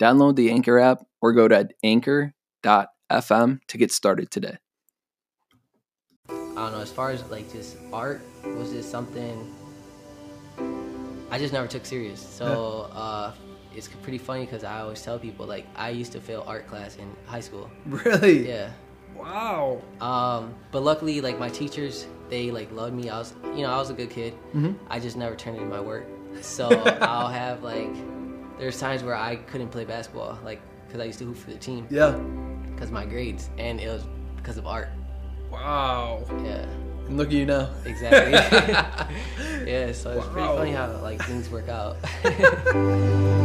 download the Anchor app or go to anchor.fm to get started today. I don't know. As far as like just art, was this something I just never took serious. So uh, it's pretty funny because I always tell people like I used to fail art class in high school. Really? Yeah. Wow. Um, but luckily, like my teachers, they like loved me. I was, you know, I was a good kid. Mhm. I just never turned in my work. So I'll have like, there's times where I couldn't play basketball, like because I used to hoop for the team Yeah. because my grades, and it was because of art. Wow. Yeah, And look at you now. exactly. yeah, so it's pretty funny how like things work out.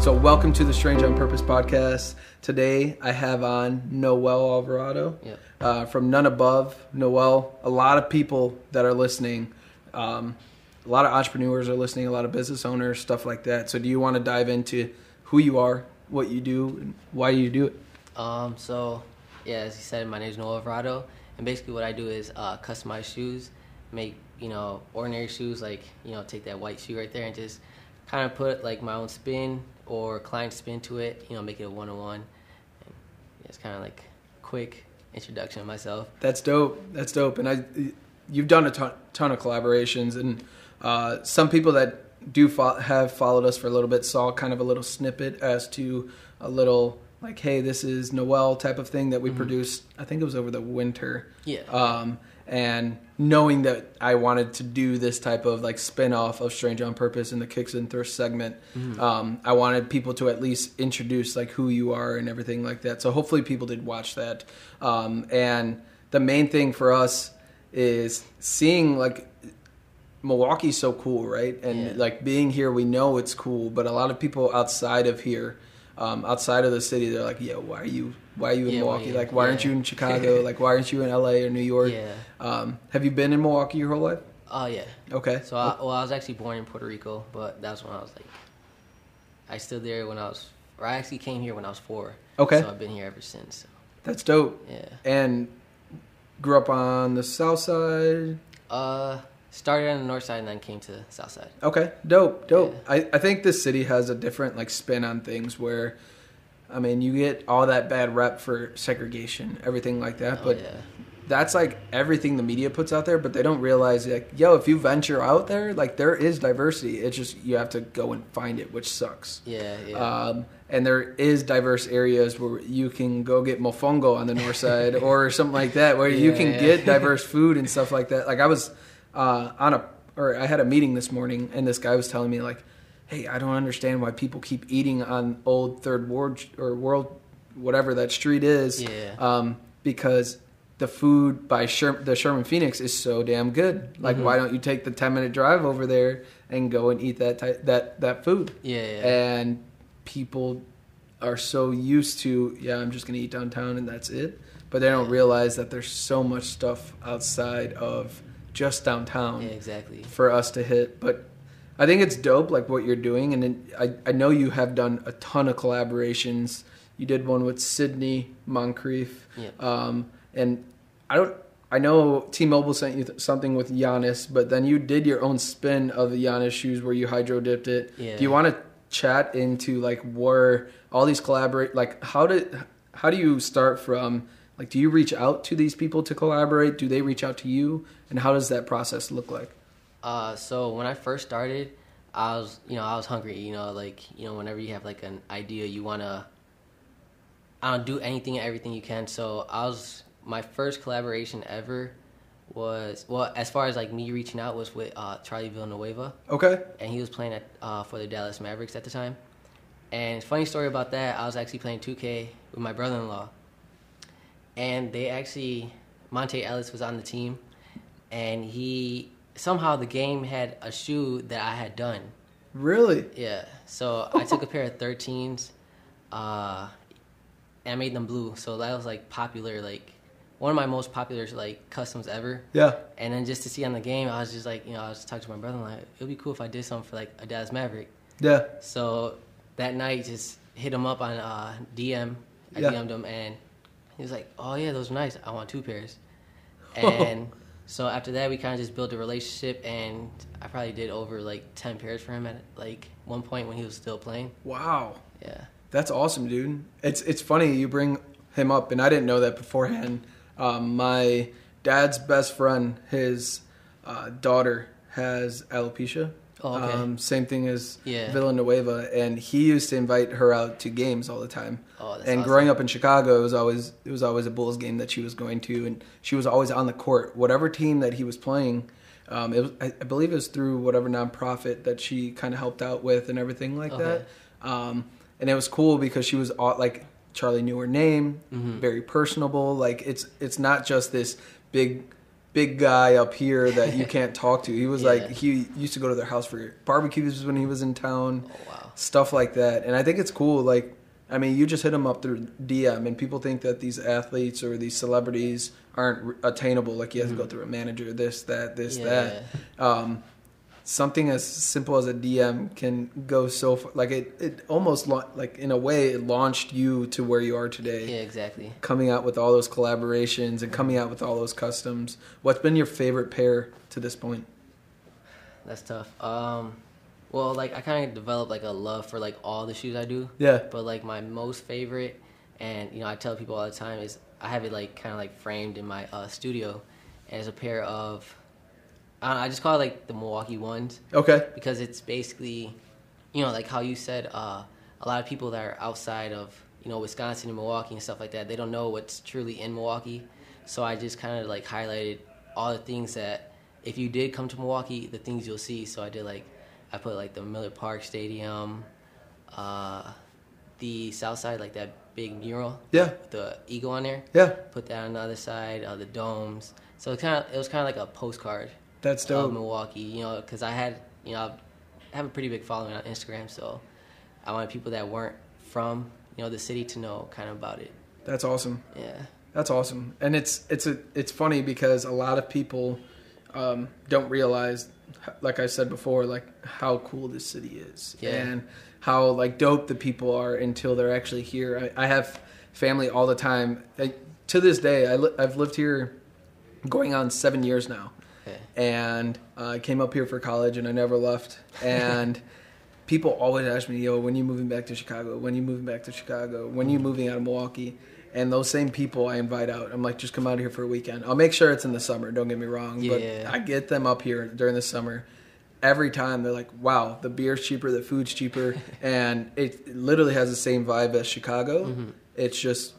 So, welcome to the Strange on Purpose podcast. Today, I have on Noel Alvarado Yeah. uh, from None Above. Noel, a lot of people that are listening, um, a lot of entrepreneurs are listening, a lot of business owners, stuff like that. So, do you want to dive into who you are, what you do, and why you do it? Um, so yeah, as you said, my name is Noel Alvarado, and basically what I do is uh, customize shoes, make you know ordinary shoes, like you know take that white shoe right there and just kind of put like my own spin or client spin to it, you know, make it a one on one. It's kind of like quick introduction of myself. That's dope. That's dope. And I, you've done a ton, ton of collaborations, and uh, some people that do fo- have followed us for a little bit saw kind of a little snippet as to a little like, hey, this is Noel type of thing that we produced. I think it was over the winter. Yeah. Um, and knowing that I wanted to do this type of like spin off of Strange on Purpose in the Kicks and Thirst segment, um, I wanted people to at least introduce like who you are and everything like that. So hopefully people did watch that. Um, and the main thing for us is seeing like Milwaukee's so cool, right? And Yeah. like being here, we know it's cool, but a lot of people outside of here, um, outside of the city, they're like, "Yo, why are you? Why are you in Yeah, why Milwaukee? you- Like, why aren't you in Chicago? like, why aren't you in LA or New York? Yeah. Um, have you been in Milwaukee your whole life? Oh yeah. Okay. So I, well, I was actually born in Puerto Rico, but that's when I was like, I stood there when I was, or I actually came here when I was four. Okay. So I've been here ever since. So. That's dope. Yeah. And grew up on the south side. Uh, started on the north side and then came to the south side. Okay, dope, dope. Yeah. I, I think this city has a different like spin on things where, I mean, you get all that bad rep for segregation, everything like that, Oh, but yeah. That's like everything the media puts out there, but they don't realize like, yo, if you venture out there, like there is diversity. It's just you have to go and find it, which sucks. Yeah, yeah. Um, and there is diverse areas where you can go get mofongo on the north side or something like that, where you can yeah. get diverse food and stuff like that. Like I was uh, on a, or I had a meeting this morning, and this guy was telling me like, "Hey, I don't understand why people keep eating on Old Third Ward or World, whatever that street is, Yeah. um, because." The food by Sher- the Sherman Phoenix is so damn good. Like, Mm-hmm. why don't you take the ten minute drive over there and go and eat that ty- that that food? yeah, yeah. and people are so used to yeah i'm just gonna eat downtown and that's it but they don't realize that there's so much stuff outside of just downtown yeah, exactly. for us to hit but i think it's dope like what you're doing and then I, I know you have done a ton of collaborations you did one with sidney moncrief Yeah. um, and i don't I know T-Mobile sent you th- something with Giannis, but then you did your own spin of the Giannis shoes where you hydro dipped it. Yeah. Do you want to chat into like where all these collaborate? Like how did how do you start from? Like, do you reach out to these people to collaborate? Do they reach out to you? And how does that process look like? Uh, so when I first started, I was, you know, I was hungry. You know, like, you know, whenever you have like an idea, you wanna, I don't do anything and everything you can. So I was, my first collaboration ever was, well, as far as like me reaching out was with uh, Charlie Villanueva, Okay. and he was playing at uh, for the Dallas Mavericks at the time. And funny story about that, I was actually playing 2K with my brother-in-law, and they actually Monta Ellis was on the team, and he somehow the game had a shoe that I had done, Really? Yeah. So I took a pair of 13s, uh, and I made them blue. So that was like popular, like one of my most popular like customs ever. Yeah. And then just to see on the game, I was just like, you know, I was talking to my brother, I'm like, it'd be cool if I did something for like a Dallas Maverick. Yeah. So that night, just hit him up on uh, DM. I Yeah. DM'd him, and he was like, "Oh yeah, those are nice. I want two pairs." And so after that, we kind of just built a relationship, and I probably did over like ten pairs for him at like one point when he was still playing. Wow. Yeah. That's awesome, dude. It's it's funny you bring him up, and I didn't know that beforehand. Um, my dad's best friend, his uh, daughter has alopecia. Oh, okay. Um, same thing as Yeah. Villanueva, and he used to invite her out to games all the time. Oh, that's and awesome. growing up in Chicago, it was always it was always a Bulls game that she was going to, and she was always on the court. Whatever team that he was playing, um, it was, I, I believe it was through whatever nonprofit that she kind of helped out with and everything like Okay. that. Um, and it was cool because she was all, like Charlie knew her name, Mm-hmm. very personable. Like it's it's not just this big big guy up here that you can't talk to. He was Yeah. like he used to go to their house for barbecues when he was in town, Oh wow. stuff like that. And I think it's cool. Like I mean, you just hit him up through DM, and people think that these athletes or these celebrities aren't attainable. Like you have to go through a manager, this, that, this, Mm-hmm. Yeah. that. Um, something as simple as a DM can go so far. Like it, it almost la- like in a way it launched you to where you are today. Yeah, exactly. Coming out with all those collaborations and coming out with all those customs. What's been your favorite pair to this point? That's tough. Um, well, like I kind of developed like a love for like all the shoes I do. Yeah. But like my most favorite, and you know I tell people all the time is I have it like kind of like framed in my uh, studio, and it's a pair of, I, don't know, I just call it like the Milwaukee ones Okay. because it's basically, you know, like how you said, uh, a lot of people that are outside of you know Wisconsin and Milwaukee and stuff like that, they don't know what's truly in Milwaukee. So I just kind of like highlighted all the things that if you did come to Milwaukee, the things you'll see. So I did like I put like the Miller Park Stadium, uh, the South Side, like that big mural, Yeah. the eagle on there. Yeah. Put that on the other side, uh, the domes. So it kind of it was kind of like a postcard That's of dope. Milwaukee. You know, because I had you know I have a pretty big following on Instagram, so I wanted people that weren't from you know the city to know kind of about it. That's awesome. Yeah. That's awesome, and it's it's a it's funny because a lot of people um, don't realize, like I said before, like how cool this city is, Yeah. and how like dope the people are until they're actually here. I, I have family all the time. Like, to this day, I li- I've lived here going on seven years now, Okay. and uh, I came up here for college, and I never left. And people always ask me, "Yo, when you moving back to Chicago? When you moving back to Chicago? When you moving out of Milwaukee?" And those same people I invite out. I'm like, just come out here for a weekend. I'll make sure it's in the summer. Don't get me wrong, Yeah. but I get them up here during the summer. Every time they're like, "Wow, the beer's cheaper, the food's cheaper," and it, it literally has the same vibe as Chicago. It's just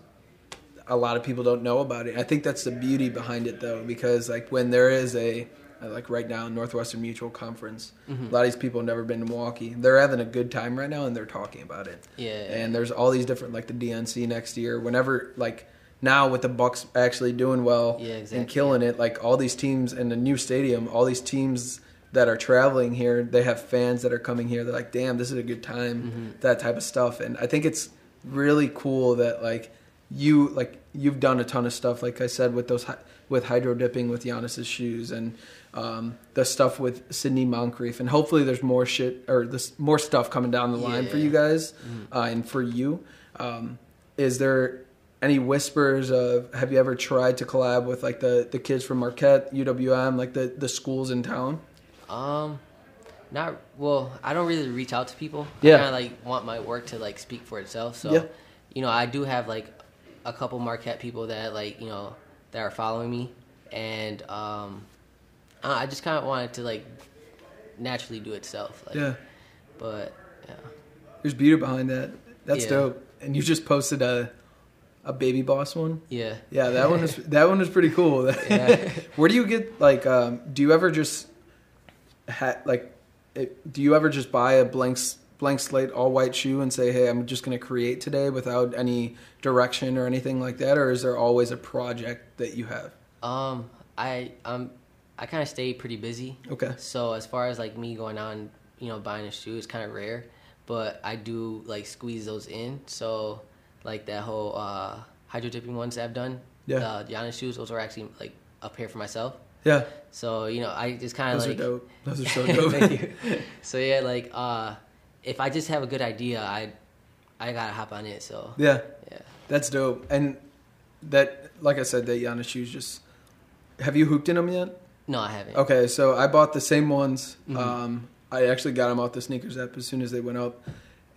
a lot of people don't know about it. I think that's the beauty behind it though, because like when there is a uh, like right now Northwestern Mutual Conference, a lot of these people have never been to Milwaukee. They're having a good time right now and they're talking about it. Yeah. And there's all these different like the DNC next year. Whenever like now with the Bucks actually doing well Yeah, exactly. and killing it, like all these teams in the new stadium, all these teams that are traveling here, they have fans that are coming here. They're like, "Damn, this is a good time." Mm-hmm. That type of stuff, and I think it's really cool that like you like you've done a ton of stuff. Like I said, with those with hydro dipping with Giannis's shoes and um, the stuff with Sidney Moncrief, and hopefully there's more shit or this more stuff coming down the line for you guys uh, and for you. Um, is there any whispers of have you ever tried to collab with like the the kids from Marquette, UWM, like the the schools in town? Um, not well. I don't really reach out to people. Yeah. I kind of like want my work to like speak for itself. So, Yeah. you know, I do have like a couple Marquette people that like you know that are following me, and um, I I just kind of wanted to like naturally do itself. Like, Yeah, But yeah. there's beauty behind that. That's Yeah. dope. And you just posted a a baby boss one. Yeah. Yeah, that one is that one is pretty cool. Yeah. Where do you get like? Um, do you ever just ha- like? It, do you ever just buy a blank blank slate all white shoe and say, "Hey, I'm just going to create today without any direction or anything like that," or is there always a project that you have? Um, I um, I kind of stay pretty busy. Okay. So as far as like me going on, you know buying a shoe is kind of rare, but I do like squeeze those in. So like that whole uh, hydro dipping ones that I've done, Yeah. the Giannis shoes, those are actually like a pair for myself. Yeah, So you know I just kind of those like are dope. Those are so dope. Thank you. So yeah, like uh, if I just have a good idea, I I gotta hop on it. So yeah, yeah. that's dope. And that, like I said, that Giannis shoes just. Have you hooped in them yet? No, I haven't. Okay, so I bought the same ones. Mhm. Um, I actually got them off the sneakers app as soon as they went up,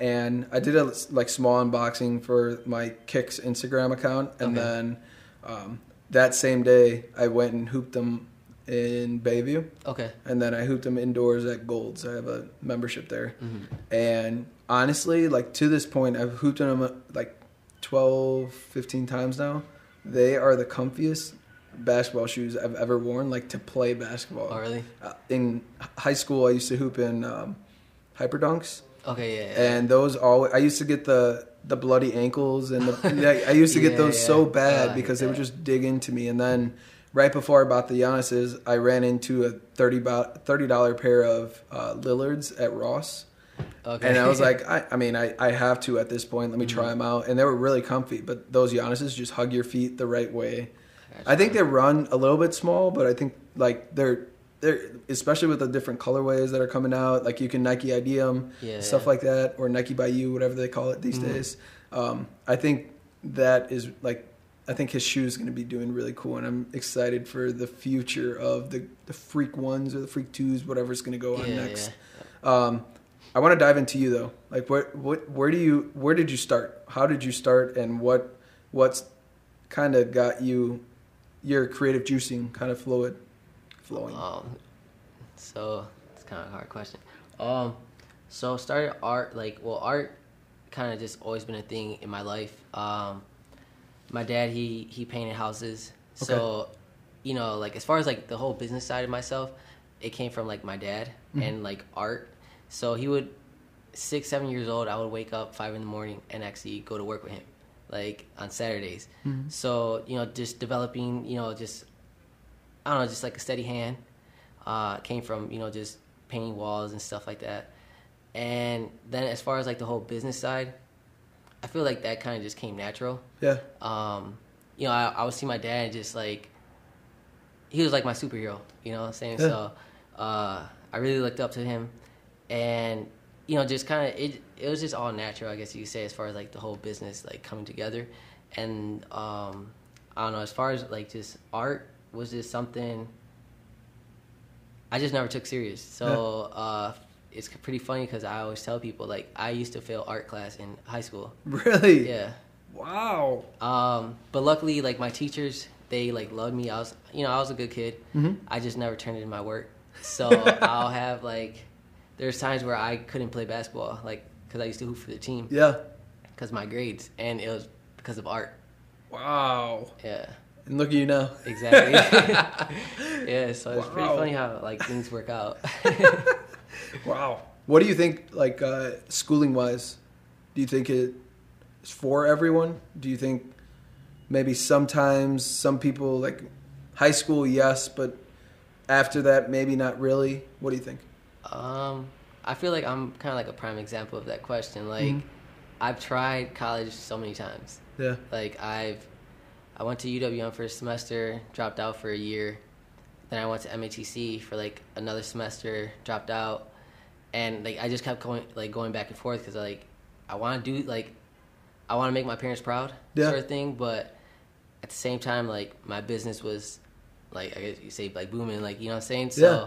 and I did a like small unboxing for my Kicks Instagram account, and Okay. then um, that same day I went and hooped them in Bayview, Okay. and then I hooped them indoors at Golds. I have a membership there, hmm and honestly, like to this point, I've hooped in them uh, like 12, 15 times now. They are the comfiest basketball shoes I've ever worn, like to play basketball. Oh really? Uh, in high school, I used to hoop in um, hyperdunks, Okay. Yeah. yeah. and those all I used to get the the bloody ankles and the, I used to get Yeah, those yeah. so bad hate because they would just dig into me. And then right before I bought the Giannis's, I ran into a 30 dollar pair of uh, Lillards at Ross. okay. And I was like, I, I mean, I, I have to at this point. Let me Mm-hmm. try them out. And they were really comfy. But those Giannis's just hug your feet the right way. I think they run a little bit small, but I think like they're they're especially with the different colorways that are coming out. Like you can Nike ID them, Yeah, stuff yeah. like that, or Nike by you, whatever they call it these Mhm. days. Um, I think that is like I think his shoe is going to be doing really cool, and I'm excited for the future of the the Freak ones or the Freak twos, whatever's going to go on yeah, next. yeah. Um, I want to dive into you though. Like, what, what, where do you, where did you start? How did you start, and what, what's kind of got you, your creative juicing kind of fluid, flowing? Um, so it's kind of a hard question. Um, so started art like well, art kind of just always been a thing in my life. Um, my dad he he painted houses, so you know like as far as like the whole business side of myself, it came from like my dad and like art. So he would six seven years old, I would wake up five in the morning and actually go to work with him, like on Saturdays. So you know just developing you know just I don't know, just like a steady hand. Uh, came from you know just painting walls and stuff like that. And then as far as like the whole business side, I feel like that kind of just came natural. Yeah, Um, you know, I, I would see my dad just like he was like my superhero. You know what I'm saying? Yeah. So uh, I really looked up to him, and you know, just kind of it. It was just all natural, I guess you could say, as far as like the whole business like coming together. And um, I don't know, as far as like just art was just something I just never took serious. So uh, it's pretty funny because I always tell people like I used to fail art class in high school. really. Yeah. Wow. Um, but luckily, like my teachers, they like loved me. I was, you know, I was a good kid. Mhm. I just never turned in my work. So I'll have like, there's times where I couldn't play basketball, like because I used to hoop for the team Yeah. because my grades, and it was because of art. Wow. Yeah, And look at you now. exactly. yeah, so it's pretty funny how like things work out. Wow. What do you think, like uh, schooling wise? Do you think it is for everyone? Do you think maybe sometimes some people like high school, yes, but after that, maybe not really? What do you think? Um, I feel like I'm kind of like a prime example of that question. Like, Mhm. I've tried college so many times. Yeah. Like, I've I went to UWM for a semester, dropped out for a year. Then I went to MATC for like another semester, dropped out, and like I just kept going like going back and forth because like I want to do like I want to make my parents proud, Yeah. sort of thing. But at the same time, like my business was like I guess you say like booming, like you know what I'm saying. So Yeah.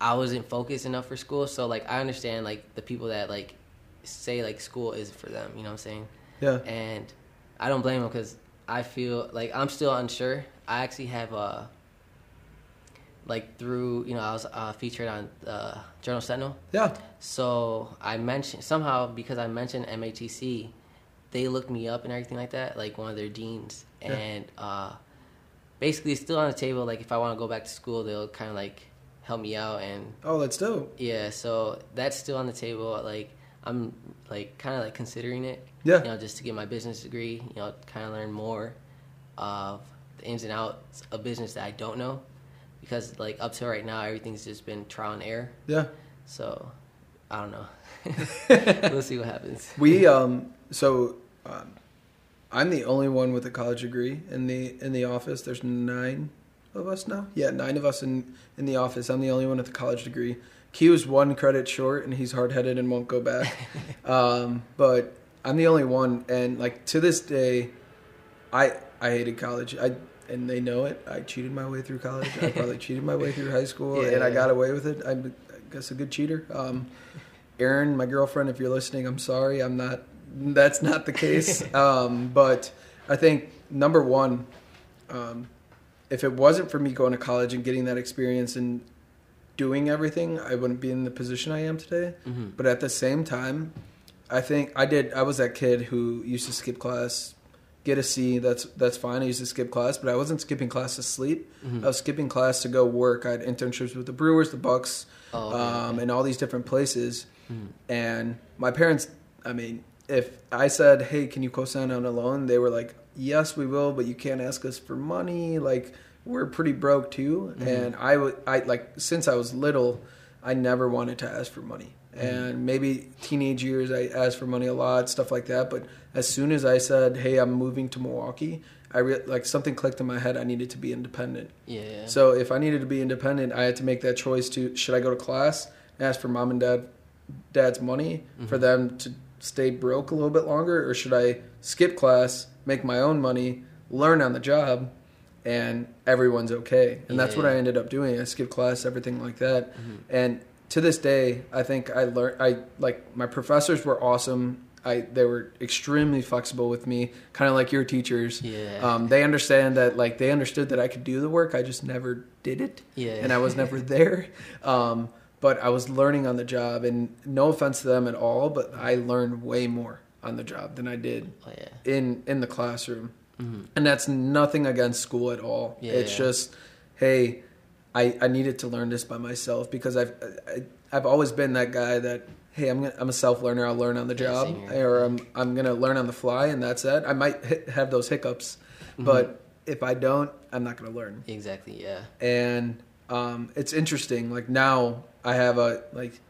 I wasn't focused enough for school. So like I understand like the people that like say like school isn't for them. You know what I'm saying? Yeah. and I don't blame them because I feel like I'm still unsure. I actually have uh like through you know I was uh, featured on uh, Journal Sentinel, Yeah. so I mentioned somehow because I mentioned MATC, they looked me up and everything like that, like one of their deans, Yeah. and uh, basically it's still on the table. Like if I want to go back to school, they'll kind of like help me out and Oh, that's dope. yeah, so that's still on the table. Like I'm like kind of like considering it. Yeah. You know, just to get my business degree. You know, kind of learn more of the ins and outs of business that I don't know, because like up to right now everything's just been trial and error. Yeah. So I don't know. we'll see what happens. We um so um, I'm the only one with a college degree in the in the office. There's nine of us now. Yeah, nine of us in in the office. I'm the only one with a college degree. Q is one credit short, and he's hard headed and won't go back. um, but I'm the only one, and like to this day, I I hated college. I and they know it. I cheated my way through college. I probably cheated my way through high school, and I got away with it. I'm, I guess a good cheater. Um, Erin, my girlfriend, if you're listening, I'm sorry. I'm not. That's not the case. um, but I think number one, um, if it wasn't for me going to college and getting that experience and doing everything, I wouldn't be in the position I am today. hmm But at the same time, I think I did. I was that kid who used to skip class, get a C. That's that's fine. I used to skip class, but I wasn't skipping class to sleep. Mhm. I was skipping class to go work. I had internships with the Brewers, the Bucks, Oh, okay, um, okay. and all these different places. Mhm. And my parents, I mean, if I said, "Hey, can you co-sign on a loan?" They were like, "Yes, we will, but you can't ask us for money. Like, we're pretty broke too." Mhm. And I would, I like since I was little, I never wanted to ask for money. And maybe teenage years, I asked for money a lot, stuff like that. But as soon as I said, "Hey, I'm moving to Milwaukee," I re- like something clicked in my head. I needed to be independent. Yeah. yeah. So if I needed to be independent, I had to make that choice to should I go to class, ask for mom and dad dad's money for Mhm. them to stay broke a little bit longer or should I skip class, make my own money, learn on the job and everyone's okay. And that's what I ended up doing. I skipped class, everything like that. Mhm. And to this day, I think I learned I like my professors were awesome. I they were extremely flexible with me, kind of like your teachers. Yeah. Um, they understand that like they understood that I could do the work. I just never did it, yeah. and I was never there. Um, but I was learning on the job, and no offense to them at all, but I learned way more on the job than I did Oh yeah. in in the classroom. hmm And that's nothing against school at all. Yeah, it's yeah. just, hey, I, I needed to learn this by myself because I've I, I've always been that guy that hey I'm gonna, I'm a self learner I'll learn on the job or I'm I'm gonna learn on the fly and that's it. I might hit, have those hiccups, Mm-hmm. but if I don't, I'm not gonna learn. Exactly. Yeah. And um, it's interesting. Like now I have a like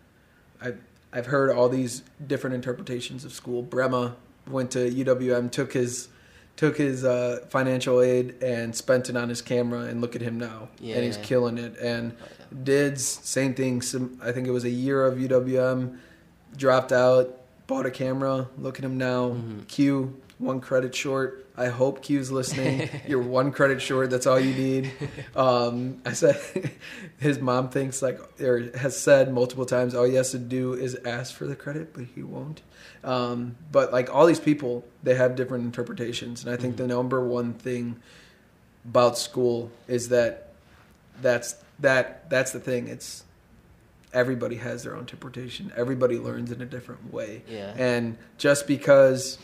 I I've heard all these different interpretations of school. Brema went to UWM, took his took his uh, financial aid and spent it on his camera, and look at him now, and he's Yeah. killing it. And Oh, yeah. Same thing. Some, I think it was a year of UWM, dropped out, bought a camera. Look at him now. Mhm. Q, one credit short. I hope Q's listening. You're one credit short. That's all you need. Um, I said his mom thinks like or has said multiple times all he has to do is ask for the credit, but he won't. Um, but like all these people, they have different interpretations, and I think the number one thing about school is that that's that that's the thing. It's everybody has their own interpretation. Everybody learns in a different way. Yeah. And just because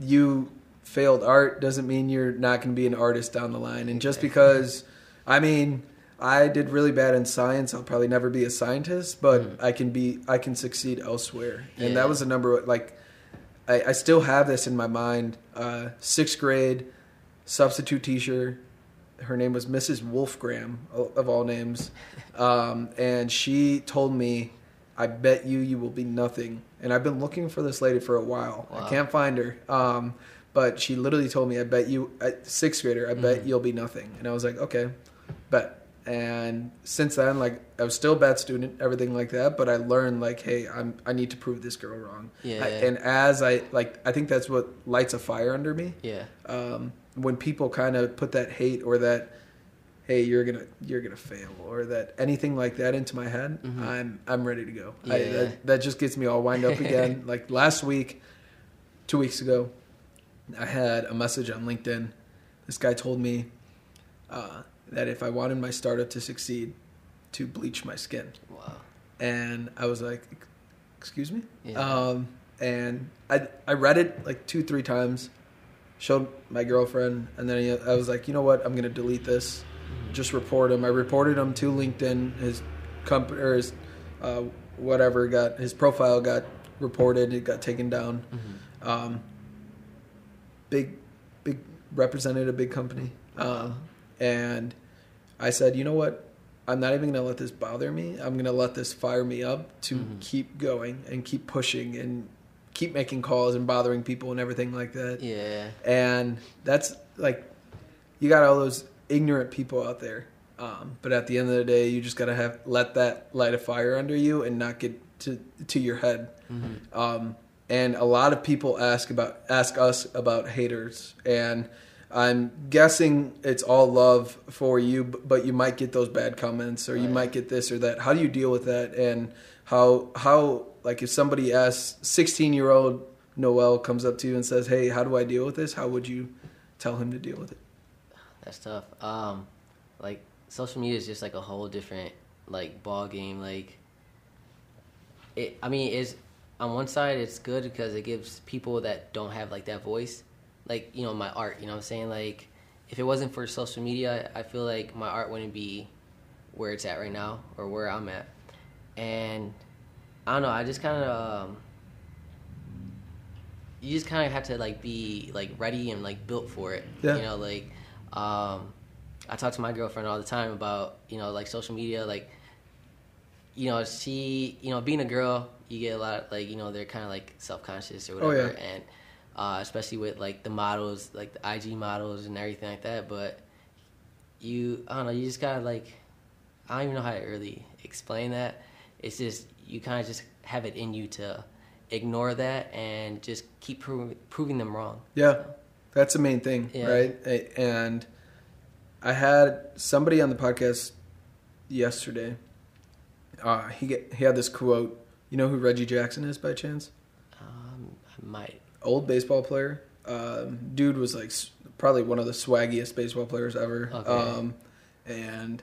you failed art doesn't mean you're not going to be an artist down the line. And just because, I mean, I did really bad in science, I'll probably never be a scientist, but Mm. I can be, I can succeed elsewhere. And Yeah. that was a number, like, I, I still have this in my mind. Uh, sixth grade, substitute teacher. Her name was Mrs. Wolfgram, of all names. Um, and she told me, I bet you you will be nothing. And I've been looking for this lady for a while. I can't find her. Um, but she literally told me, I bet you, sixth grader, I bet Mhm. you'll be nothing. And I was like, okay, bet. And since then, like, I was still a bad student, everything like that. But I learned, like, hey, I'm, I need to prove this girl wrong. Yeah. I- and as I, like, I think that's what lights a fire under me yeah. um, when people kind of put that hate or that hey you're gonna you're gonna fail or that anything like that into my head Mhm. i'm i'm ready to go I, Yeah. that, that just gets me all wind up again like last week two weeks ago i had a message on linkedin this guy told me uh, that if i wanted my startup to succeed to bleach my skin Wow. and i was like excuse me Yeah. um, and I I read it like two three times, showed my girlfriend, and then I was like, you know what, I'm gonna delete this, just report him. I reported him to LinkedIn. His company or his uh, whatever got his profile got reported. It got taken down. Mhm. Um, big big represented a big company, um, and I said, you know what, I'm not even gonna let this bother me. I'm gonna let this fire me up to Mm-hmm. keep going and keep pushing and keep making calls and bothering people and everything like that. Yeah. And that's like, you got all those ignorant people out there. Um, but at the end of the day, you just gotta have let that light a fire under you and not get to to your head. Um, and a lot of people ask about ask us about haters, and I'm guessing it's all love for you, but you might get those bad comments, or you might get this or that. How do you deal with that? And how how like if somebody asks 16 year old Noel comes up to you and says, "Hey, how do I deal with this?" How would you tell him to deal with it? That's tough. Um, like social media is just like a whole different like ball game. Like it. I mean, it's on one side it's good because it gives people that don't have like that voice, like you know my art. You know what I'm saying? Like if it wasn't for social media, I feel like my art wouldn't be where it's at right now or where I'm at. And I don't know. I just kind of. Um, you just kind of have to like be like ready and like built for it. Yeah. You know, like um, I talk to my girlfriend all the time about you know like social media, like you know she you know being a girl, you get a lot of, like you know they're kind of like self conscious or Oh, whatever, yeah. and uh, especially with like the models, like the IG models and everything like that. But you, I don't know, you just gotta like I don't even know how to really explain that. It's just you kind of just have it in you to ignore that and just keep proving proving them wrong. Yeah, that's the main thing, Yeah. right? And I had somebody on the podcast yesterday. Uh, he get, he had this quote. You know who Reggie Jackson is by chance? Um, I might. Old baseball player. Um, dude was like probably one of the swaggiest baseball players ever. Okay. Um, and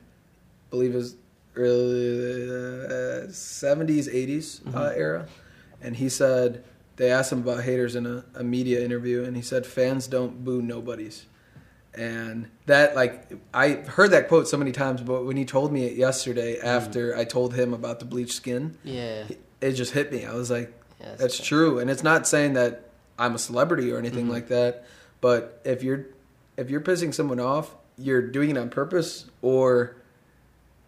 believe it was early uh, seventies, 80s uh, Mhm. era. And he said they asked him about haters in a, a media interview, and he said fans don't boo nobodies. And that, like, I heard that quote so many times, but when he told me it yesterday, after I told him about the bleached skin, Yeah. it just hit me. I was like, yeah that's true, and it's not saying that I'm a celebrity or anything Mhm. like that. But if you're if you're pissing someone off, you're doing it on purpose, or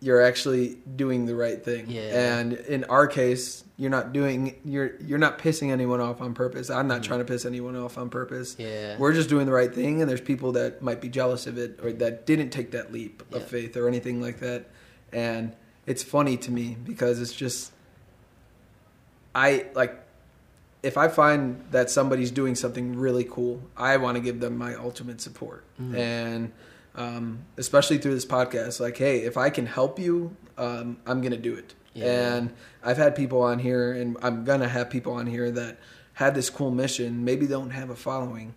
you're actually doing the right thing. Yeah. And in our case, you're not doing you're you're not pissing anyone off on purpose. I'm not Mhm. trying to piss anyone off on purpose. Yeah. We're just doing the right thing, and there's people that might be jealous of it or that didn't take that leap of faith or anything like that. And it's funny to me because it's just, I like, if I find that somebody's doing something really cool, I want to give them my ultimate support. Mhm. And um, especially through this podcast, like, hey, if I can help you, um, I'm going to do it. Yeah. And I've had people on here, and I'm going to have people on here that had this cool mission, maybe don't have a following,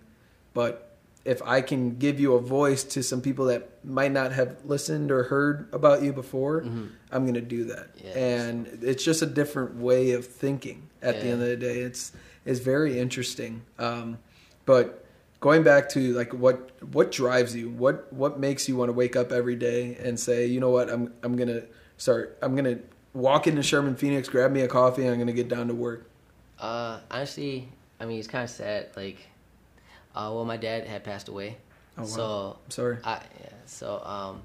but if I can give you a voice to some people that might not have listened or heard about you before, Mhm. I'm going to do that. Yes. And it's just a different way of thinking at the end of the day. It's it's very interesting. Um, but going back to like what what drives you? What what makes you want to wake up every day and say, "You know what? I'm I'm going to start I'm to walk into Sherman Phoenix, grab me a coffee, and I'm going to get down to work." Uh, honestly, I mean, it's kind of sad. Like, uh, well, my dad had passed away, Oh, wow. so I'm sorry. I yeah, so um,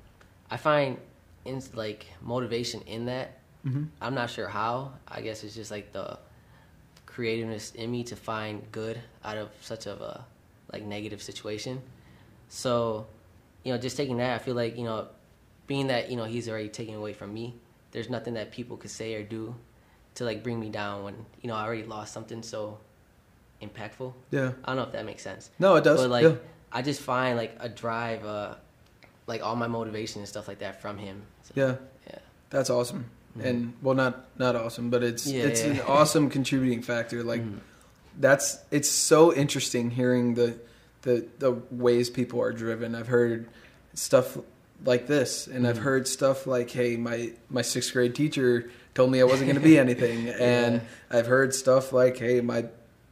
I find in like motivation in that. mm-hmm. I'm not sure how. I guess it's just like the creativeness in me to find good out of such of a like negative situation. So, you know, just taking that, I feel like you know, being that you know he's already taken away from me. There's nothing that people could say or do to like bring me down when you know I already lost something so impactful. Yeah. I don't know if that makes sense. No, it does. But like, yeah. I just find like a drive, uh, like all my motivation and stuff like that from him. So, Yeah. yeah. That's awesome. And well, not not awesome, but it's Yeah, it's yeah. an awesome contributing factor. Like Mhm. That's it's so interesting hearing the the the ways people are driven. I've heard stuff like this, and I've Mhm. heard stuff like, "Hey, my my sixth grade teacher told me I wasn't going to be anything," and I've heard stuff like, "Hey, my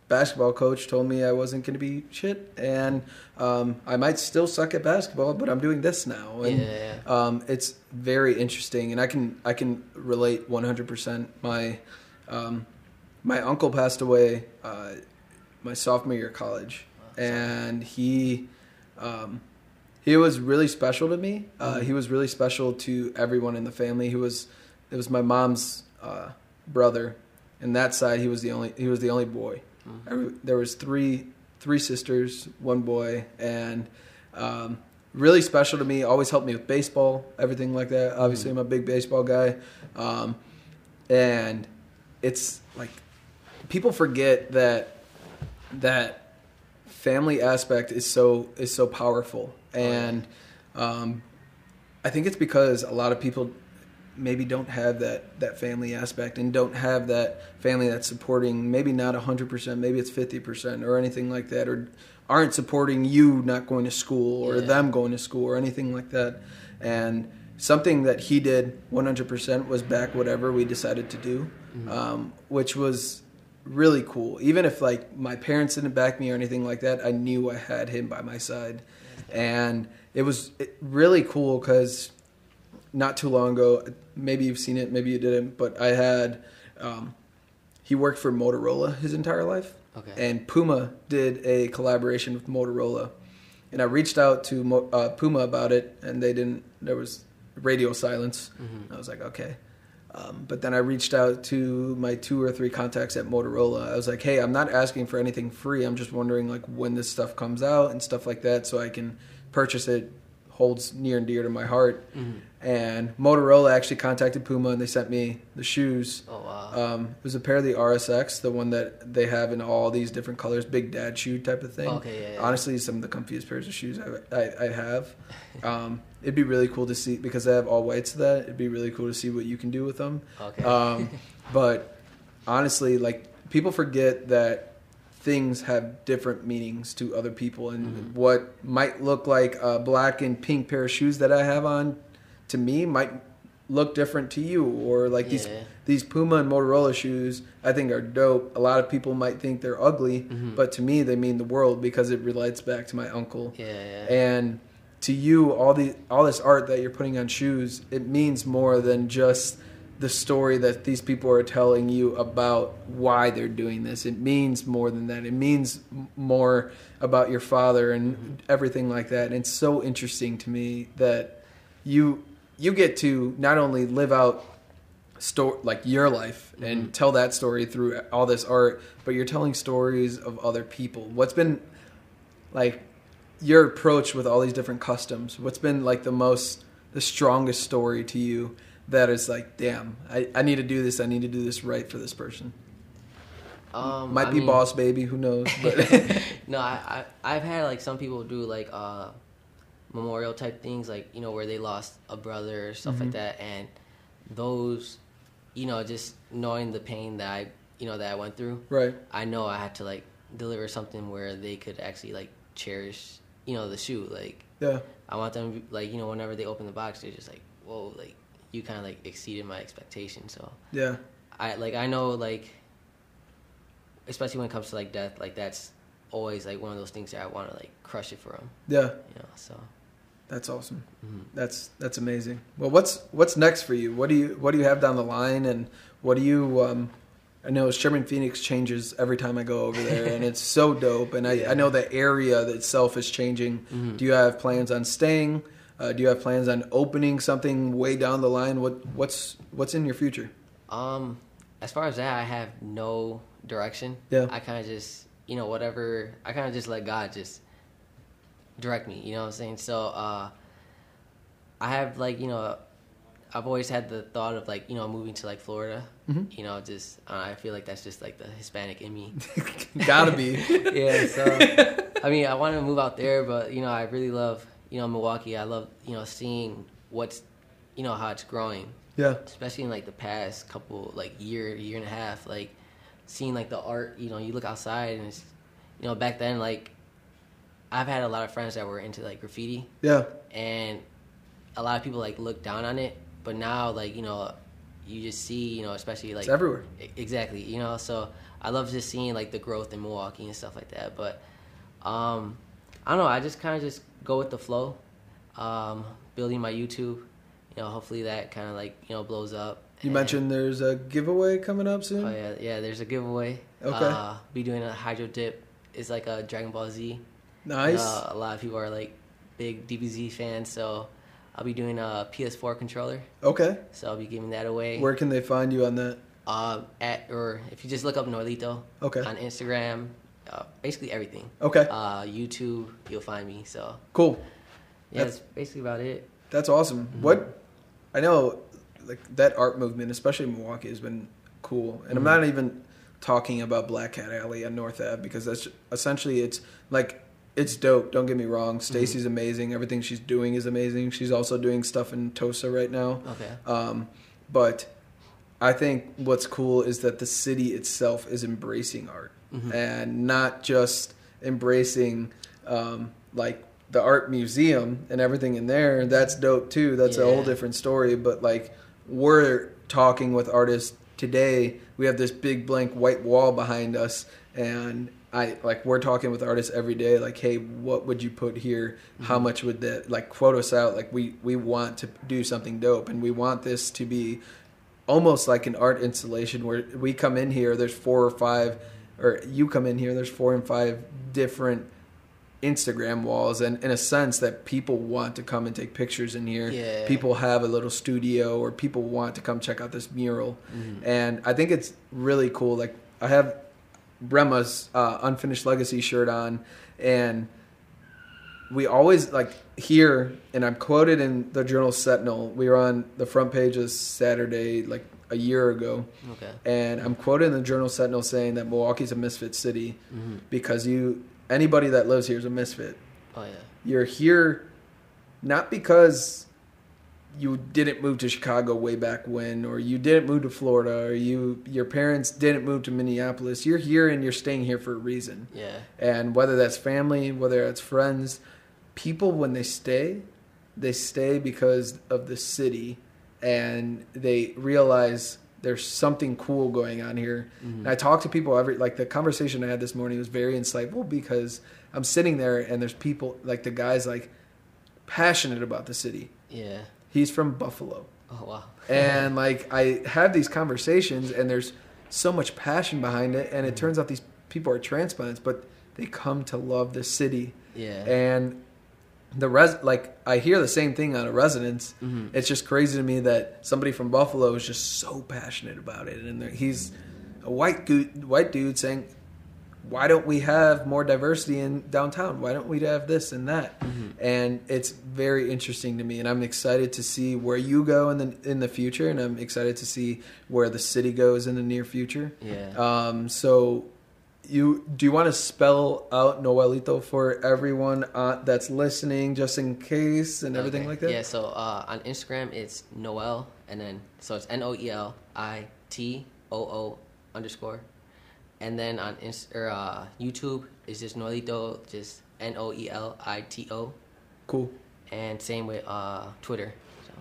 basketball coach told me I wasn't going to be shit, and um, I might still suck at basketball, but I'm doing this now." And Yeah. um, it's very interesting, and I can I can relate 100. percent My um, my uncle passed away uh, my sophomore year of college, and he um, he was really special to me. Uh, he was really special to everyone in the family. He was it was my mom's uh, brother, and that side he was the only he was the only boy. Every, there was three three sisters, one boy, and um, really special to me. Always helped me with baseball, everything like that. Obviously, I'm a big baseball guy, um, and it's like people forget that that family aspect is so is so powerful, and um, I think it's because a lot of people maybe don't have that that family aspect and don't have that family that's supporting maybe not 100% maybe it's 50% or anything like that or aren't supporting you not going to school or Yeah. them going to school or anything like that. And something that he did 100% was back whatever we decided to do um, which was really cool even if like my parents didn't back me or anything like that i knew i had him by my side and it was really cool because not too long ago. Maybe you've seen it, maybe you didn't, but I had. Um, he worked for Motorola his entire life, Okay. and Puma did a collaboration with Motorola, and I reached out to Mo- uh, Puma about it, and they didn't. There was radio silence. I was like, okay. Um, but then I reached out to my two or three contacts at Motorola. I was like, hey, I'm not asking for anything free. I'm just wondering like when this stuff comes out and stuff like that, so I can purchase it. Holds near and dear to my heart. And Motorola actually contacted Puma and they sent me the shoes. Oh wow. Um, it was a pair of the RSX, the one that they have in all these different colors, big dad shoe type of thing. Okay, yeah, yeah. Honestly, some of the comfiest pairs of shoes I, I, I have. Um, it'd be really cool to see because I have all whites of that. It'd be really cool to see what you can do with them. Okay. Um, but honestly, like people forget that things have different meanings to other people, and Mm-hmm. what might look like a black and pink pair of shoes that I have on, to me might look different to you, or like these these Puma and Motorola shoes. I think are dope. A lot of people might think they're ugly, Mm-hmm. but to me they mean the world because it relates back to my uncle yeah, yeah. and to you all the all this art that you're putting on shoes it means more than just the story that these people are telling you about why they're doing this. It means more than that. It means more about your father and everything like that. And it's so interesting to me that you you get to not only live out story like your life and mm-hmm. tell that story through all this art but you're telling stories of other people. What's been like your approach with all these different customs what's been like the most the strongest story to you that is like damn i, I need to do this i need to do this right for this person um, might I be mean- boss baby who knows but no, I, I I've had like some people do like uh memorial type things, like you know where they lost a brother or stuff Mm-hmm. like that, and those, you know, just knowing the pain that I you know that I went through, right I know I had to like deliver something where they could actually like cherish you know the shoe. Like yeah I want them be- like you know whenever they open the box, they're just like whoa, like you kind of like exceeded my expectations. So yeah I like I know like especially when it comes to like death, like that's always like one of those things that I want to like crush it for them, yeah you know. So that's awesome mhm. that's that's amazing well what's what's next for you what do you what do you have down the line and what do you um I know Sherman Phoenix changes every time I go over there, and it's so dope. And I, I know the area itself is changing. Mm-hmm. Do you have plans on staying? Uh, do you have plans on opening something way down the line? What what's what's in your future? um, as far as that, I have no direction. Yeah. I kind of just you know whatever I kind of just let God just direct me. You know what I'm saying? So uh, I have like you know. I've always had the thought of like you know moving to like Florida, Mm-hmm. you know, just uh, I feel like that's just like the Hispanic in me. Gotta be. yeah, so I mean, I want to move out there, but you know, I really love you know Milwaukee. I love you know seeing what's you know how it's growing, yeah. especially in like the past couple like year year and a half. Like seeing like the art, you know, you look outside and it's you know back then like I've had a lot of friends that were into like graffiti, Yeah. and a lot of people like look down on it, but now like you know you just see you know especially like It's everywhere. Exactly, you know. So I love just seeing like the growth in Milwaukee and stuff like that. But um, I don't know. I just kind of just go with the flow. Um, building my YouTube, you know. Hopefully that kind of like you know blows up. You And- mentioned there's a giveaway coming up soon. Oh yeah, yeah. There's a giveaway. Okay. Uh, be doing a hydro dip. It's like a Dragon Ball Z. Nice. Uh, a lot of people are like big DBZ fans, so I'll be doing a PS4 controller. Okay. So I'll be giving that away. Where can they find you on that? Uh, at or if you just look up Norlito Okay. on Instagram, uh, basically everything. Okay. Uh, YouTube, you'll find me. So Cool. yeah, That's- that's basically about it. That's awesome. Mm-hmm. What I know, like that art movement, especially in Milwaukee, has been cool. And I'm Mm-hmm. not even talking about Black Cat Alley and North Ave because that's essentially it's like it's dope. Don't get me wrong. Mm-hmm. Stacy's amazing. Everything she's doing is amazing. She's also doing stuff in Tosa right now. Okay. Um, but I think what's cool is that the city itself is embracing art and not just embracing um, like the art museum and everything in there. That's dope too. That's a whole different story. But like we're talking with artists today. We have this big blank white wall behind us, and I like we're talking with artists every day. Like, hey, what would you put here? How mm-hmm. much would that like quote us out? Like we we want to do something dope, and we want this to be almost like an art installation where we come in here. There's four or five, or you come in here. There's four and five different Instagram walls, and in a sense that people want to come and take pictures in here. Yeah. People have a little studio, or people want to come check out this mural, mm-hmm. and I think it's really cool. Like I have Brema's uh, unfinished legacy shirt on, and we always like here, and I'm quoted in the Journal Sentinel. We were on the front page of Saturday, like a year ago, Okay. and I'm quoted in the Journal Sentinel saying that Milwaukee's a misfit city Mhm. because you anybody that lives here is a misfit. Oh yeah. You're here not because you didn't move to Chicago way back when or you didn't move to Florida or you your parents didn't move to Minneapolis. You're here and you're staying here for a reason. Yeah. And whether that's family, whether that's friends, people when they stay, they stay because of the city and they realize there's something cool going on here. Mm-hmm. And I talk to people every like the conversation I had this morning was very insightful because I'm sitting there and there's people like the guys like passionate about the city. Yeah. He's from Buffalo Oh wow. and like I have these conversations, and there's so much passion behind it, and it turns out these people are transplants, but they come to love the city, Yeah. and the res like I hear the same thing out of residents. Mhm. It's just crazy to me that somebody from Buffalo is just so passionate about it, and he's a white dude, white dude saying. Why don't we have more diversity in downtown? Why don't we have this and that? And it's very interesting to me, and I'm excited to see where you go in the in the future, and I'm excited to see where the city goes in the near future. Yeah. Um, so, you do you want to spell out Noelito for everyone uh, that's listening, just in case, and everything Okay. like that? Yeah, so uh, on Instagram it's Noel and then so it's N O E L I T O O underscore. And then on Inst- or, uh, YouTube it's just Noelito, just N O E L I T O. Cool, And same with uh, Twitter. So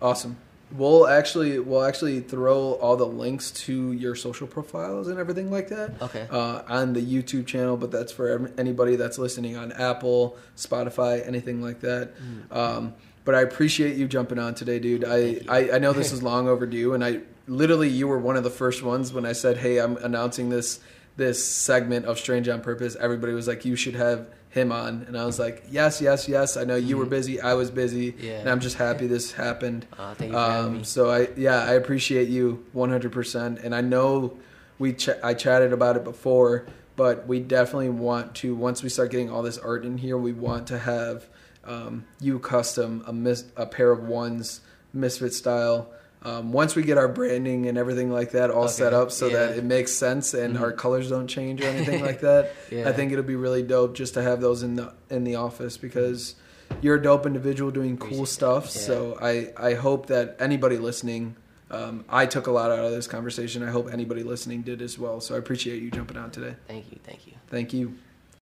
awesome. We'll actually we'll actually throw all the links to your social profiles and everything like that. Okay. uh, on the YouTube channel, but that's for anybody that's listening on Apple, Spotify, anything like that. Um, but I appreciate you jumping on today, dude. I, Mm. I, I know this is long overdue, and I literally you were one of the first ones when I said, "Hey, I'm announcing this this segment of Strange on Purpose." Everybody was like, "You should have him on," and I was like, "Yes, yes, yes." I know you were busy, I was busy, Mm-hmm. Yeah. and I'm just happy this happened. uh, thank you Um, so I yeah I appreciate you 100% and I know we ch- I chatted about it before but we definitely want to once we start getting all this art in here we want to have um, you custom a mis- a pair of ones misfit style um, once we get our branding and everything like that all Okay, set up so that yeah. Mm-hmm. it makes sense and our colors don't change or anything like that Yeah. I think it'll be really dope just to have those in the in the office because you're a dope individual doing cool stuff. Yeah. so I, I hope that anybody listening, um, I took a lot out of this conversation. I hope anybody listening did as well. So I appreciate you jumping on today. Thank you, thank you. Thank you.